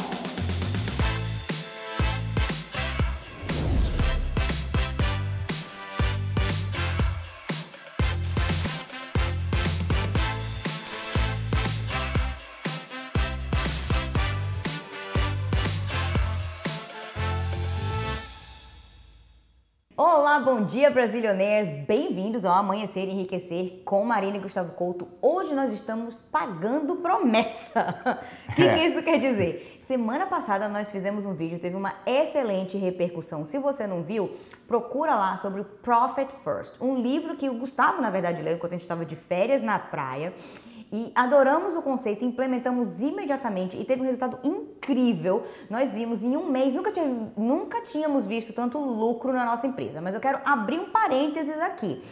Oh. Olá, bom dia, brasilioneiros! Bem-vindos ao Amanhecer e Enriquecer com Marina e Gustavo Couto. Hoje nós estamos pagando promessa. O que, que isso quer dizer? Semana passada nós fizemos um vídeo, teve uma excelente repercussão. Se você não viu, procura lá sobre o Profit First, um livro que o Gustavo, na verdade, leu enquanto a gente estava de férias na praia e adoramos o conceito, implementamos imediatamente e teve um resultado incrível. Nós vimos em um mês, nunca, tinha, nunca tínhamos visto tanto lucro na nossa empresa, mas eu quero abrir um parênteses aqui.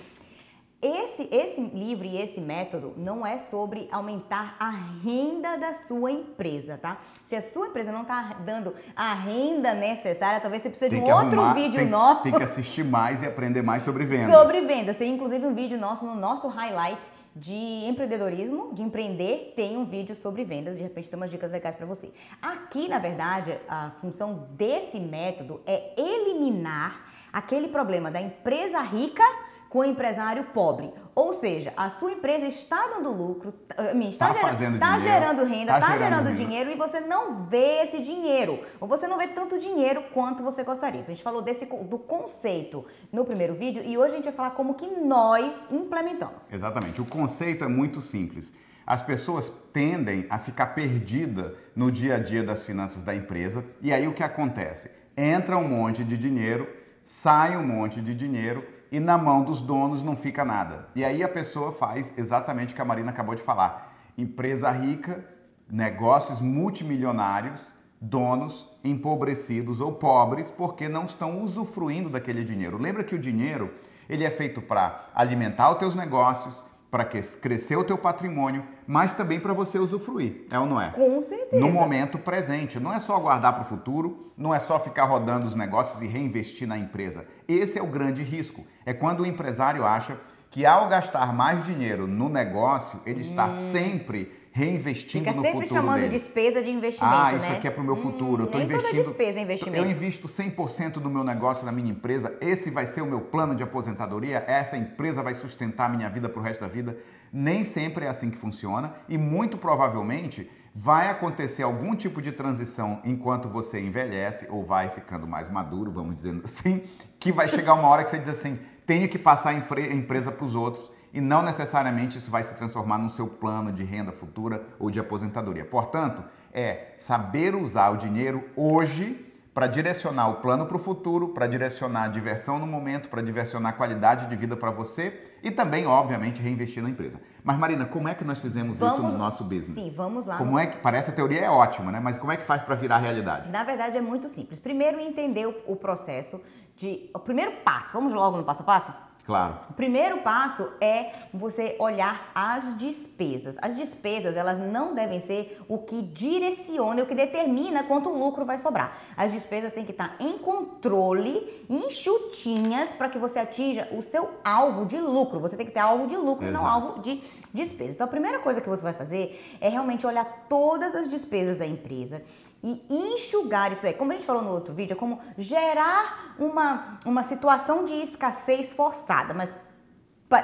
Esse, esse livro e esse método não é sobre aumentar a renda da sua empresa, tá? Se a sua empresa não está dando a renda necessária, talvez você precise de um outro arrumar, vídeo tem, nosso. Tem que assistir mais e aprender mais sobre vendas. Sobre vendas. Tem inclusive um vídeo nosso no nosso highlight de empreendedorismo, de empreender, tem um vídeo sobre vendas, de repente tem umas dicas legais para você. Aqui, na verdade, a função desse método é eliminar aquele problema da empresa rica com o empresário pobre. Ou seja, a sua empresa está dando lucro, está, tá fazendo tá dinheiro, gerando renda, está tá gerando, gerando dinheiro e você não vê esse dinheiro. Ou você não vê tanto dinheiro quanto você gostaria. Então a gente falou desse, do conceito no primeiro vídeo e hoje a gente vai falar como que nós implementamos. Exatamente. O conceito é muito simples. As pessoas tendem a ficar perdidas no dia a dia das finanças da empresa e aí o que acontece? Entra um monte de dinheiro, sai um monte de dinheiro e na mão dos donos não fica nada. E aí a pessoa faz exatamente o que a Marina acabou de falar. Empresa rica, negócios multimilionários, donos empobrecidos ou pobres porque não estão usufruindo daquele dinheiro. Lembra que o dinheiro ele é feito para alimentar os teus negócios, para crescer o teu patrimônio, mas também para você usufruir, é ou não é? Com certeza. No momento presente. Não é só guardar para o futuro, não é só ficar rodando os negócios e reinvestir na empresa. Esse é o grande risco. É quando o empresário acha que ao gastar mais dinheiro no negócio, ele está hum. sempre reinvestindo Fica no sempre chamando dele. despesa de investimento, Ah, isso né? aqui é para o meu futuro. eu tô nem investindo, toda despesa é investimento. Eu invisto 100% do meu negócio na minha empresa. Esse vai ser o meu plano de aposentadoria. Essa empresa vai sustentar a minha vida para o resto da vida. Nem sempre é assim que funciona e muito provavelmente vai acontecer algum tipo de transição enquanto você envelhece ou vai ficando mais maduro, vamos dizendo assim, que vai chegar uma hora que você diz assim, tenho que passar a empresa para os outros e não necessariamente isso vai se transformar no seu plano de renda futura ou de aposentadoria. Portanto, é saber usar o dinheiro hoje para direcionar o plano para o futuro, para direcionar a diversão no momento, para direcionar a qualidade de vida para você e também, obviamente, reinvestir na empresa. Mas Marina, como é que nós fizemos vamos, isso no nosso business? Sim, vamos lá. Como é que parece a teoria é ótima, né? Mas como é que faz para virar realidade? Na verdade é muito simples. Primeiro entender o, o processo de o primeiro passo. Vamos logo no passo a passo? Claro. O primeiro passo é você olhar as despesas. As despesas, elas não devem ser o que direciona, o que determina quanto lucro vai sobrar. As despesas têm que estar em controle, enxutinhas, para que você atinja o seu alvo de lucro. Você tem que ter alvo de lucro, Exato. não alvo de despesas. Então, a primeira coisa que você vai fazer é realmente olhar todas as despesas da empresa e enxugar isso daí. Como a gente falou no outro vídeo, é como gerar uma, uma situação de escassez forçada. Mas,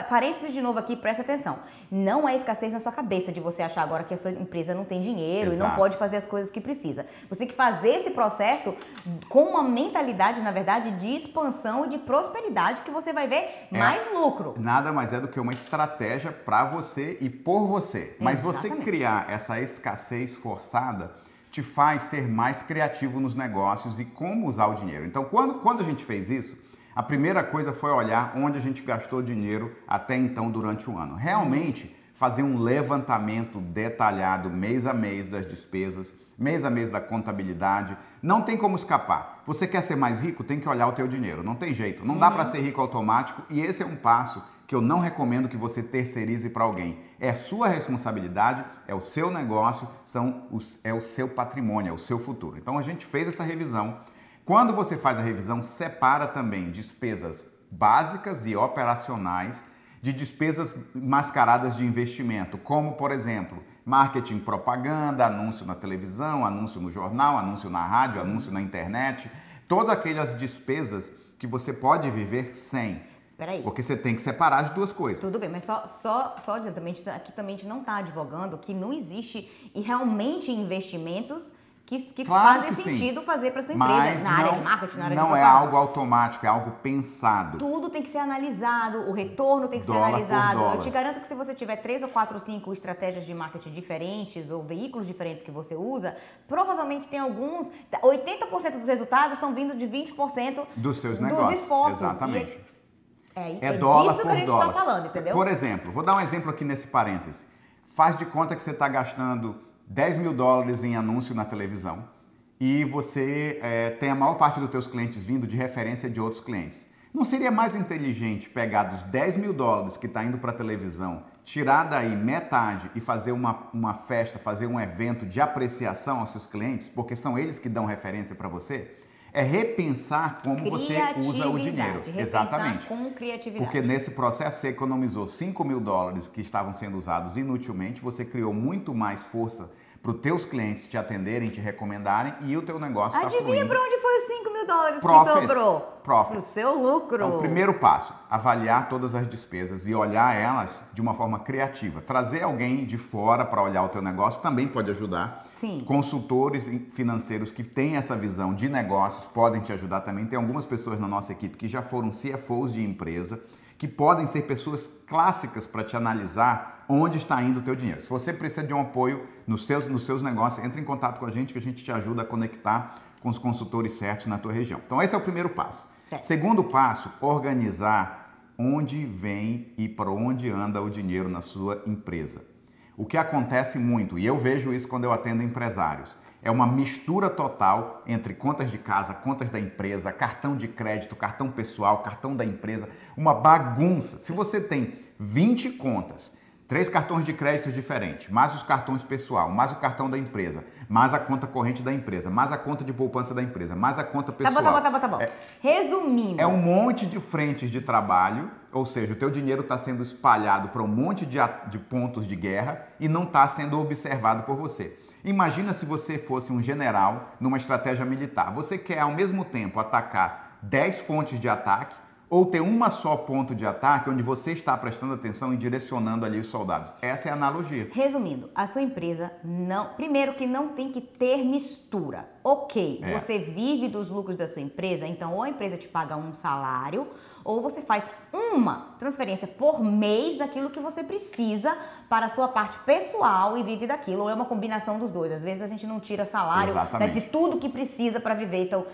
parênteses de novo aqui, presta atenção. Não é escassez na sua cabeça de você achar agora que a sua empresa não tem dinheiro Exato. e não pode fazer as coisas que precisa. Você tem que fazer esse processo com uma mentalidade, na verdade, de expansão e de prosperidade que você vai ver é, mais lucro. Nada mais é do que uma estratégia para você e por você. Mas Exatamente. você criar essa escassez forçada te faz ser mais criativo nos negócios e como usar o dinheiro. Então, quando, quando a gente fez isso, a primeira coisa foi olhar onde a gente gastou dinheiro até então durante o ano. Realmente fazer um levantamento detalhado mês a mês das despesas, mês a mês da contabilidade. Não tem como escapar. Você quer ser mais rico, tem que olhar o teu dinheiro. Não tem jeito. Não dá para uhum. ser rico automático e esse é um passo que eu não recomendo que você terceirize para alguém. É sua responsabilidade, é o seu negócio, são os, é o seu patrimônio, é o seu futuro. Então a gente fez essa revisão. Quando você faz a revisão, separa também despesas básicas e operacionais de despesas mascaradas de investimento, como por exemplo, marketing, propaganda, anúncio na televisão, anúncio no jornal, anúncio na rádio, anúncio na internet, todas aquelas despesas que você pode viver sem. Peraí. Porque você tem que separar as duas coisas. Tudo bem, mas só, só, só adiantamente, aqui também a gente não está advogando que não existe e realmente investimentos que, que Claro fazem que sentido sim. fazer para sua empresa, Mas na área não, de marketing, na área não de é propaganda. algo automático, é algo pensado. Tudo tem que ser analisado, o retorno tem que Dólar ser analisado. Eu te garanto que se você tiver três ou quatro ou cinco estratégias de marketing diferentes ou veículos diferentes que você usa, provavelmente tem alguns, 80% dos resultados estão vindo de 20% Dos seus dos negócios. esforços. Exatamente. E é, É, é dólar por que a gente dólar. está falando, entendeu? Por exemplo, vou dar um exemplo aqui nesse parêntese. Faz de conta que você está gastando 10 mil dólares em anúncio na televisão e você eh, tem a maior parte dos teus clientes vindo de referência de outros clientes. Não seria mais inteligente pegar dos 10 mil dólares que está indo para a televisão, tirar daí metade e fazer uma, uma festa, fazer um evento de apreciação aos seus clientes, porque são eles que dão referência para você? É repensar como você usa o dinheiro. Exatamente. com criatividade. Porque nesse processo você economizou 5 mil dólares que estavam sendo usados inutilmente, você criou muito mais força para os teus clientes te atenderem, te recomendarem e o teu negócio está Adivinha fluindo. para onde foi os 5 mil dólares Profit. que sobrou? Profit. Pro seu lucro. Então, primeiro passo, avaliar todas as despesas e olhar elas de uma forma criativa. Trazer alguém de fora para olhar o teu negócio também pode ajudar. Sim. Consultores financeiros que têm essa visão de negócios podem te ajudar também. Tem algumas pessoas na nossa equipe que já foram CFOs de empresa, que podem ser pessoas clássicas para te analisar onde está indo o teu dinheiro. Se você precisa de um apoio nos seus, nos seus negócios, entre em contato com a gente que a gente te ajuda a conectar com os consultores certos na tua região. Então esse é o primeiro passo. Certo. Segundo passo, organizar onde vem e para onde anda o dinheiro na sua empresa. O que acontece muito, e eu vejo isso quando eu atendo empresários, é uma mistura total entre contas de casa, contas da empresa, cartão de crédito, cartão pessoal, cartão da empresa, uma bagunça. Se você tem 20 contas, três cartões de crédito diferentes, mais os cartões pessoal, mais o cartão da empresa, mais a conta corrente da empresa, mais a conta de poupança da empresa, mais a conta Tá pessoal. bom, tá bom, tá bom, tá bom. Resumindo. É um monte de frentes de trabalho, ou seja, o teu dinheiro está sendo espalhado para um monte de, de pontos de guerra e não está sendo observado por você. Imagina se você fosse um general numa estratégia militar. Você quer ao mesmo tempo atacar 10 fontes de ataque ou ter uma só ponto de ataque onde você está prestando atenção e direcionando ali os soldados. Essa é a analogia. Resumindo, a sua empresa não. Primeiro que não tem que ter mistura. Ok, É. você vive dos lucros da sua empresa, então ou a empresa te paga um salário, ou você faz uma transferência por mês daquilo que você precisa para a sua parte pessoal e vive daquilo. Ou é uma combinação dos dois. Às vezes a gente não tira salário né, de tudo que precisa para viver. Então,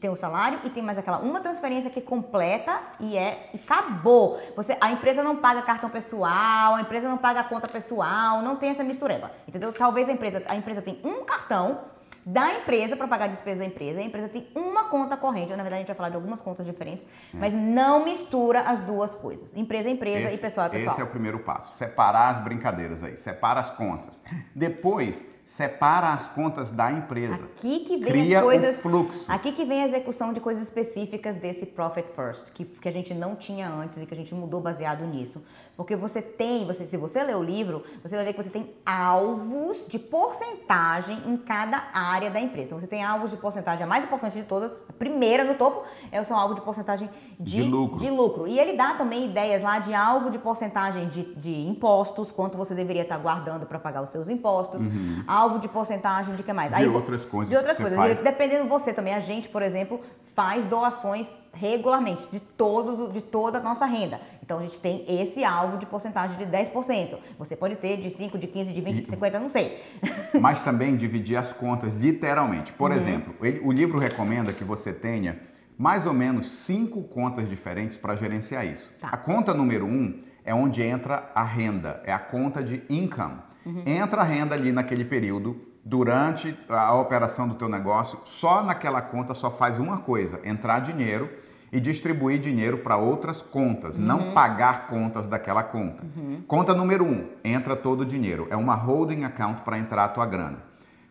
tem o salário e tem mais aquela uma transferência que completa e é e acabou. Você, a empresa não paga cartão pessoal, a empresa não paga conta pessoal, não tem essa mistureba. Entendeu? Talvez a empresa, a empresa tem um cartão da empresa para pagar a despesa da empresa, a empresa tem uma conta corrente. Na verdade, a gente vai falar de algumas contas diferentes, mas não mistura as duas coisas. Empresa é empresa e pessoal é pessoal. Esse é o primeiro passo. Separar as brincadeiras aí, separa as contas. Depois, separa as contas da empresa. Aqui que vem Cria as coisas. o fluxo. Aqui que vem a execução de coisas específicas desse Profit First, que, que a gente não tinha antes e que a gente mudou baseado nisso. Porque você tem, você, se você ler o livro, você vai ver que você tem alvos de porcentagem em cada área da empresa. Então você tem alvos de porcentagem, a mais importante de todas, a primeira no topo, é o seu alvo de porcentagem de, De lucro. de lucro. E ele dá também ideias lá de alvo de porcentagem de, de impostos, quanto você deveria estar guardando para pagar os seus impostos, alvo de porcentagem de que mais? Uhum. De outras coisas De outras coisas. faz. Dependendo de você também, a gente, por exemplo, faz doações regularmente de, todos, de toda a nossa renda. Então a gente tem esse alvo de porcentagem de 10%. Você pode ter de 5, de 15, de 20, de 50, não sei. Mas também dividir as contas literalmente. Uhum. Por exemplo, ele- o livro recomenda que você tenha mais ou menos cinco contas diferentes para gerenciar isso. Tá. A conta número um é onde entra a renda, é a conta de income. Uhum. Entra a renda ali naquele período, durante a operação do teu negócio, só naquela conta só faz uma coisa, entrar dinheiro e distribuir dinheiro para outras contas, Uhum. não pagar contas daquela conta. Conta número um, entra todo o dinheiro, é uma holding account para entrar a tua grana.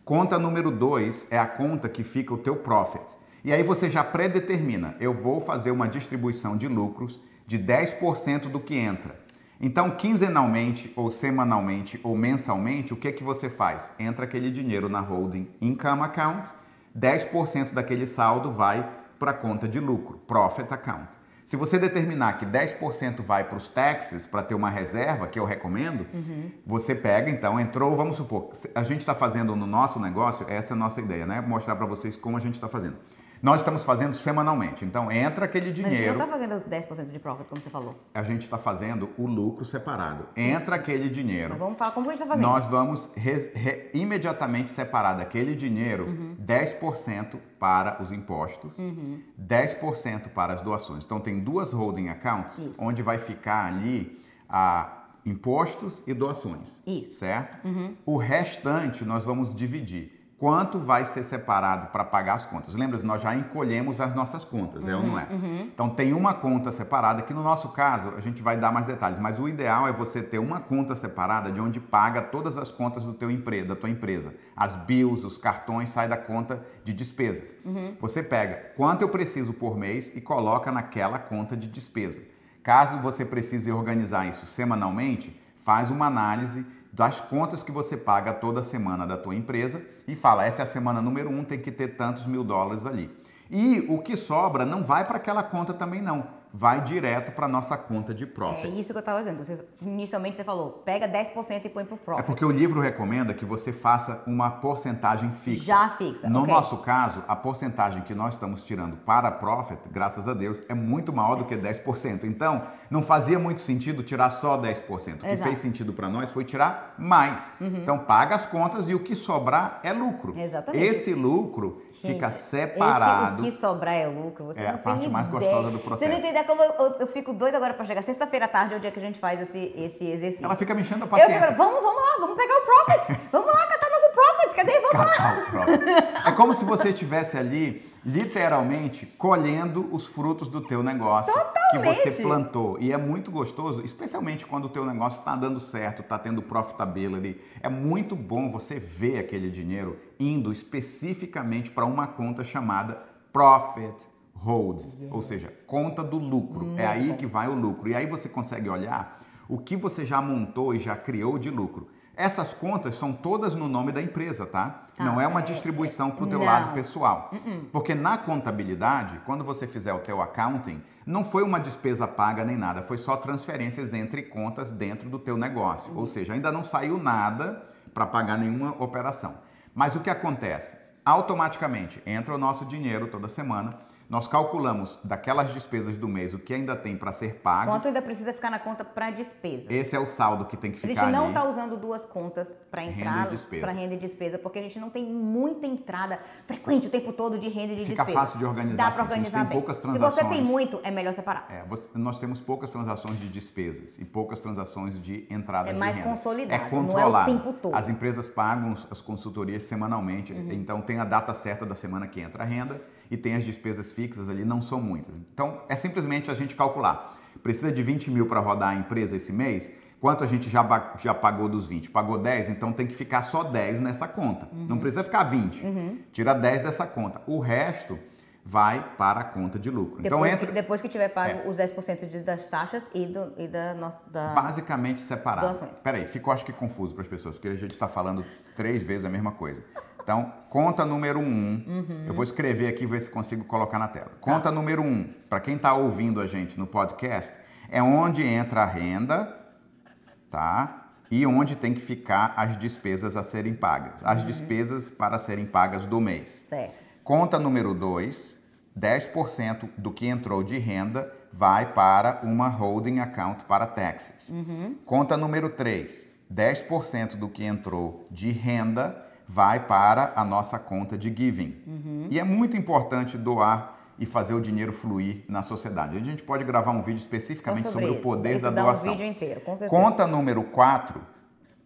Conta número dois é a conta que fica o teu profit. E aí você já predetermina, eu vou fazer uma distribuição de lucros de 10% do que entra. Então, quinzenalmente, ou semanalmente, ou mensalmente, o que, que você faz? Entra aquele dinheiro na holding income account, 10% daquele saldo vai para a conta de lucro, profit account. Se você determinar que 10% vai para os taxes, para ter uma reserva, que eu recomendo, uhum. você pega, então, entrou, vamos supor, a gente está fazendo no nosso negócio, essa é a nossa ideia, né? Mostrar para vocês como a gente está fazendo. Nós estamos fazendo semanalmente. Então, entra aquele dinheiro. Mas a gente não está fazendo os 10% de profit, como você falou. A gente está fazendo o lucro separado. Entra aquele dinheiro. Mas vamos falar como a gente está fazendo. Nós vamos re, re, imediatamente separar daquele dinheiro uhum. 10% para os impostos, uhum. 10% para as doações. Então, tem duas holding accounts, Isso. onde vai ficar ali a impostos e doações. Isso. Certo? Uhum. O restante nós vamos dividir quanto vai ser separado para pagar as contas. Lembra, nós já encolhemos as nossas contas, uhum, é ou não é? Uhum. Então tem uma conta separada, que no nosso caso a gente vai dar mais detalhes, mas o ideal é você ter uma conta separada de onde paga todas as contas do teu empre da tua empresa. As bills, os cartões, sai da conta de despesas. Uhum. Você pega quanto eu preciso por mês e coloca naquela conta de despesa. Caso você precise organizar isso semanalmente, faz uma análise das contas que você paga toda semana da tua empresa e fala, essa é a semana número um, tem que ter tantos mil dólares ali. E o que sobra não vai para aquela conta também não vai direto para nossa conta de profit. É isso que eu estava dizendo. Você, inicialmente você falou, pega 10% e põe para o profit. É porque o livro recomenda que você faça uma porcentagem fixa. Já fixa. No okay. nosso caso, a porcentagem que nós estamos tirando para profit, graças a Deus, é muito maior do que 10%. Então, não fazia muito sentido tirar só 10%. O que Exato. fez sentido para nós foi tirar mais. Uhum. Então, paga as contas e o que sobrar é lucro. Exatamente. Esse lucro Gente, fica separado. Esse, o que sobrar é lucro. Você é a parte mais gostosa do processo. Você não entendeu como eu, eu, eu, fico doida agora para chegar. Sexta-feira à tarde é o dia que a gente faz esse, esse exercício. Ela fica mexendo a paciência. Fico, vamos, vamos lá, vamos pegar o profit. vamos lá catar nosso profit. Cadê? Vamos catar lá. O profit. É como se você estivesse ali literalmente colhendo os frutos do teu negócio Totalmente. que você plantou. E é muito gostoso, especialmente quando o teu negócio está dando certo, está tendo profitability. É muito bom você ver aquele dinheiro indo especificamente para uma conta chamada Profit Hold, ou seja, conta do lucro. Muito é aí que vai o lucro. E aí você consegue olhar o que você já montou e já criou de lucro. Essas contas são todas no nome da empresa, tá? Ah, não é uma distribuição para o teu não. lado pessoal. Uh -uh. Porque na contabilidade, quando você fizer o teu accounting, não foi uma despesa paga nem nada, foi só transferências entre contas dentro do teu negócio. Ou seja, ainda não saiu nada para pagar nenhuma operação. Mas o que acontece? Automaticamente entra o nosso dinheiro toda semana nós calculamos daquelas despesas do mês o que ainda tem para ser pago. Quanto ainda precisa ficar na conta para despesas? Esse é o saldo que tem que ficar. A gente não está usando duas contas para entrar para renda e despesa, porque a gente não tem muita entrada frequente o tempo todo de renda e de Fica despesa. fácil de organizar. Dá para organizar tem bem. poucas transações. Se você tem muito, é melhor separar. É, você, nós temos poucas transações de despesas e poucas transações de entrada é de mais renda. consolidado, é controlado. não é o tempo todo. As empresas pagam as consultorias semanalmente, uhum. então tem a data certa da semana que entra a renda e tem as despesas fixas ali, não são muitas. Então, é simplesmente a gente calcular. Precisa de 20 mil para rodar a empresa esse mês? Quanto a gente já, já pagou dos 20? Pagou 10? Então tem que ficar só 10 nessa conta. Uhum. Não precisa ficar 20. Uhum. Tira 10 dessa conta. O resto vai para a conta de lucro. Então, depois, então entra... que, depois que tiver pago é. os 10% de, das taxas e, do, e da nossa. Da... Basicamente separado. Doações. Peraí, ficou acho que confuso para as pessoas, porque a gente está falando três vezes a mesma coisa. Então, conta número um, uhum. eu vou escrever aqui ver se consigo colocar na tela. Conta tá. número um, para quem está ouvindo a gente no podcast, é onde entra a renda, tá? E onde tem que ficar as despesas a serem pagas. As uhum. despesas para serem pagas do mês. Certo. Conta número dois, 10% do que entrou de renda vai para uma holding account para taxes. Uhum. Conta número 3, 10% do que entrou de renda vai para a nossa conta de giving. Uhum. E é muito importante doar e fazer o dinheiro fluir na sociedade. A gente pode gravar um vídeo especificamente sobre, sobre o poder da doação. Um vídeo inteiro, com Conta número 4,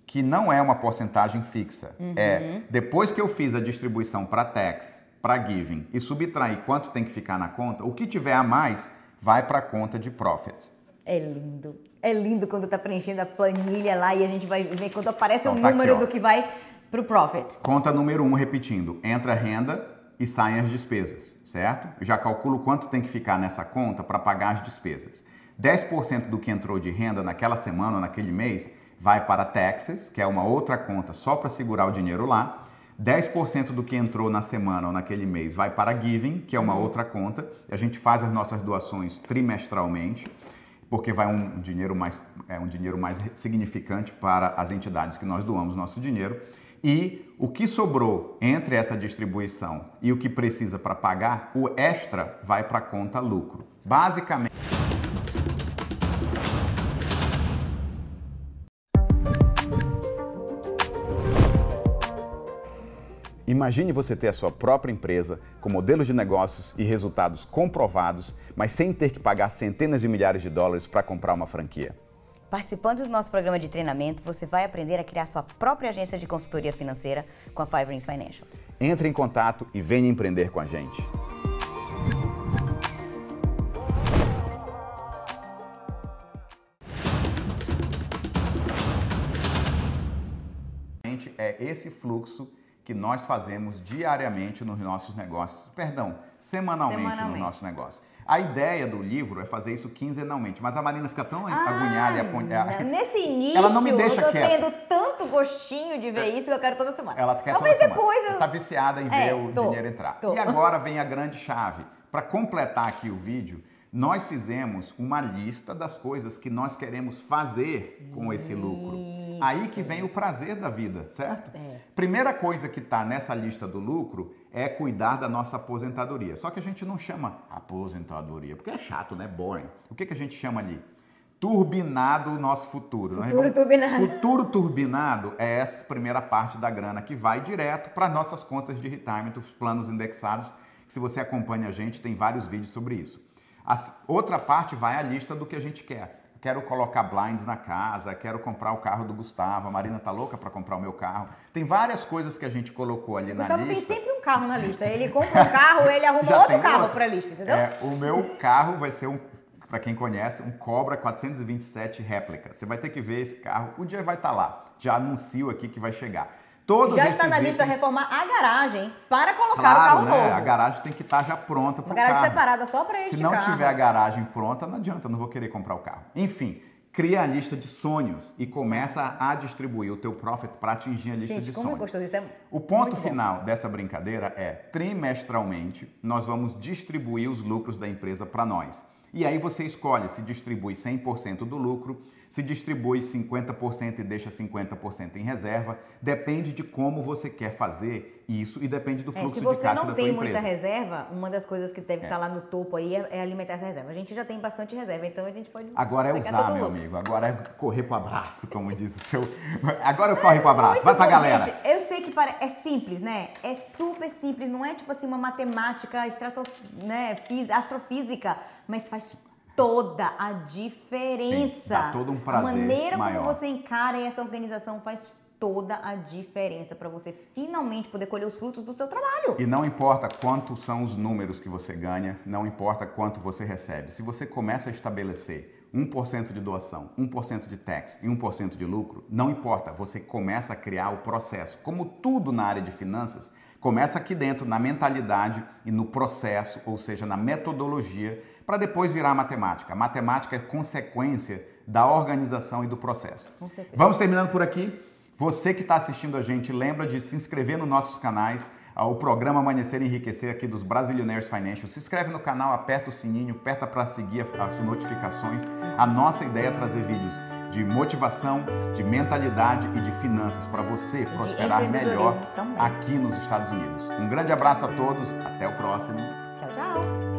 que não é uma porcentagem fixa. Uhum. É depois que eu fiz a distribuição para tax, para giving e subtrair quanto tem que ficar na conta, o que tiver a mais vai para a conta de profit. É lindo. É lindo quando tá preenchendo a planilha lá e a gente vai ver quando aparece então, o tá número aqui, do que vai para o profit. Conta número um, repetindo: entra a renda e saem as despesas, certo? já calculo quanto tem que ficar nessa conta para pagar as despesas. 10% do que entrou de renda naquela semana naquele mês vai para taxes, que é uma outra conta só para segurar o dinheiro lá. 10% do que entrou na semana ou naquele mês vai para giving, que é uma outra conta. A gente faz as nossas doações trimestralmente, porque vai um dinheiro mais, é um dinheiro mais significante para as entidades que nós doamos nosso dinheiro. E o que sobrou entre essa distribuição e o que precisa para pagar, o extra vai para a conta lucro. Basicamente. Imagine você ter a sua própria empresa com modelos de negócios e resultados comprovados, mas sem ter que pagar centenas de milhares de dólares para comprar uma franquia. Participando do nosso programa de treinamento, você vai aprender a criar sua própria agência de consultoria financeira com a Five Rings Financial. Entre em contato e venha empreender com a gente. É esse fluxo que nós fazemos diariamente nos nossos negócios, perdão, semanalmente, semanalmente. no nosso negócio. A ideia do livro é fazer isso quinzenalmente, mas a Marina fica tão ah, agoniada e aponhada. Nesse início, ela não me deixa eu tô quieta. tendo tanto gostinho de ver é. isso que eu quero toda semana. Ela quer Talvez toda depois semana. Eu... Tá viciada em é, ver o tô, dinheiro entrar. Tô. E agora vem a grande chave. Para completar aqui o vídeo, nós fizemos uma lista das coisas que nós queremos fazer com esse lucro. Aí que vem o prazer da vida, certo? É. Primeira coisa que está nessa lista do lucro é cuidar da nossa aposentadoria. Só que a gente não chama aposentadoria, porque é chato, né? Boring. O que, que a gente chama ali? Turbinado o nosso futuro. Futuro né? turbinado. Futuro turbinado é essa primeira parte da grana que vai direto para nossas contas de retirement, os planos indexados. Se você acompanha a gente, tem vários vídeos sobre isso. A outra parte vai à lista do que a gente quer. Quero colocar blinds na casa, quero comprar o carro do Gustavo. A Marina tá louca para comprar o meu carro. Tem várias coisas que a gente colocou ali na Gustavo lista. Tem sempre um carro na lista. Ele compra um carro, ele arruma outro carro para a lista, entendeu? É, o meu carro vai ser um para quem conhece, um Cobra 427 réplica. Você vai ter que ver esse carro. O dia vai estar tá lá. Já anuncio aqui que vai chegar. Todos já está na lista itens... reformar a garagem para colocar claro, o carro né? novo. A garagem tem que estar já pronta para o carro. Uma garagem separada só para este Se não carro. tiver a garagem pronta, não adianta, não vou querer comprar o carro. Enfim, cria a lista de sonhos e começa a distribuir o teu profit para atingir a lista Gente, de como sonhos. Gostou disso? É o ponto final bom. dessa brincadeira é, trimestralmente, nós vamos distribuir os lucros da empresa para nós. E aí você escolhe se distribui 100% do lucro, se distribui 50% e deixa 50% em reserva. Depende de como você quer fazer isso e depende do é, fluxo é, de caixa da tua empresa. Se você não tem muita reserva, uma das coisas que deve é. estar lá no topo aí é, é, alimentar essa reserva. A gente já tem bastante reserva, então a gente pode... Agora é usar, meu amigo. Agora é correr pro abraço, como diz o seu... Agora eu corre pro abraço. Vai pra bom, galera. Gente, eu sei que é simples, né? É super simples. Não é tipo assim uma matemática, estratof... né? astrofísica, mas faz toda a diferença. Sim, dá todo um prazer A maneira maior. como você encara essa organização faz toda a diferença para você finalmente poder colher os frutos do seu trabalho. E não importa quantos são os números que você ganha, não importa quanto você recebe. Se você começa a estabelecer 1% de doação, 1% de tax e 1% de lucro, não importa, você começa a criar o processo. Como tudo na área de finanças, começa aqui dentro, na mentalidade e no processo, ou seja, na metodologia para depois virar matemática. A matemática é consequência da organização e do processo. Vamos terminando por aqui. Você que está assistindo a gente, lembra de se inscrever nos nossos canais, o programa Amanhecer e Enriquecer aqui dos Brasileiros Financial. Se inscreve no canal, aperta o sininho, aperta para seguir as notificações. A nossa ideia é trazer vídeos de motivação, de mentalidade e de finanças para você prosperar melhor aqui nos Estados Unidos. Um grande abraço a todos, até o próximo. Tchau, tchau.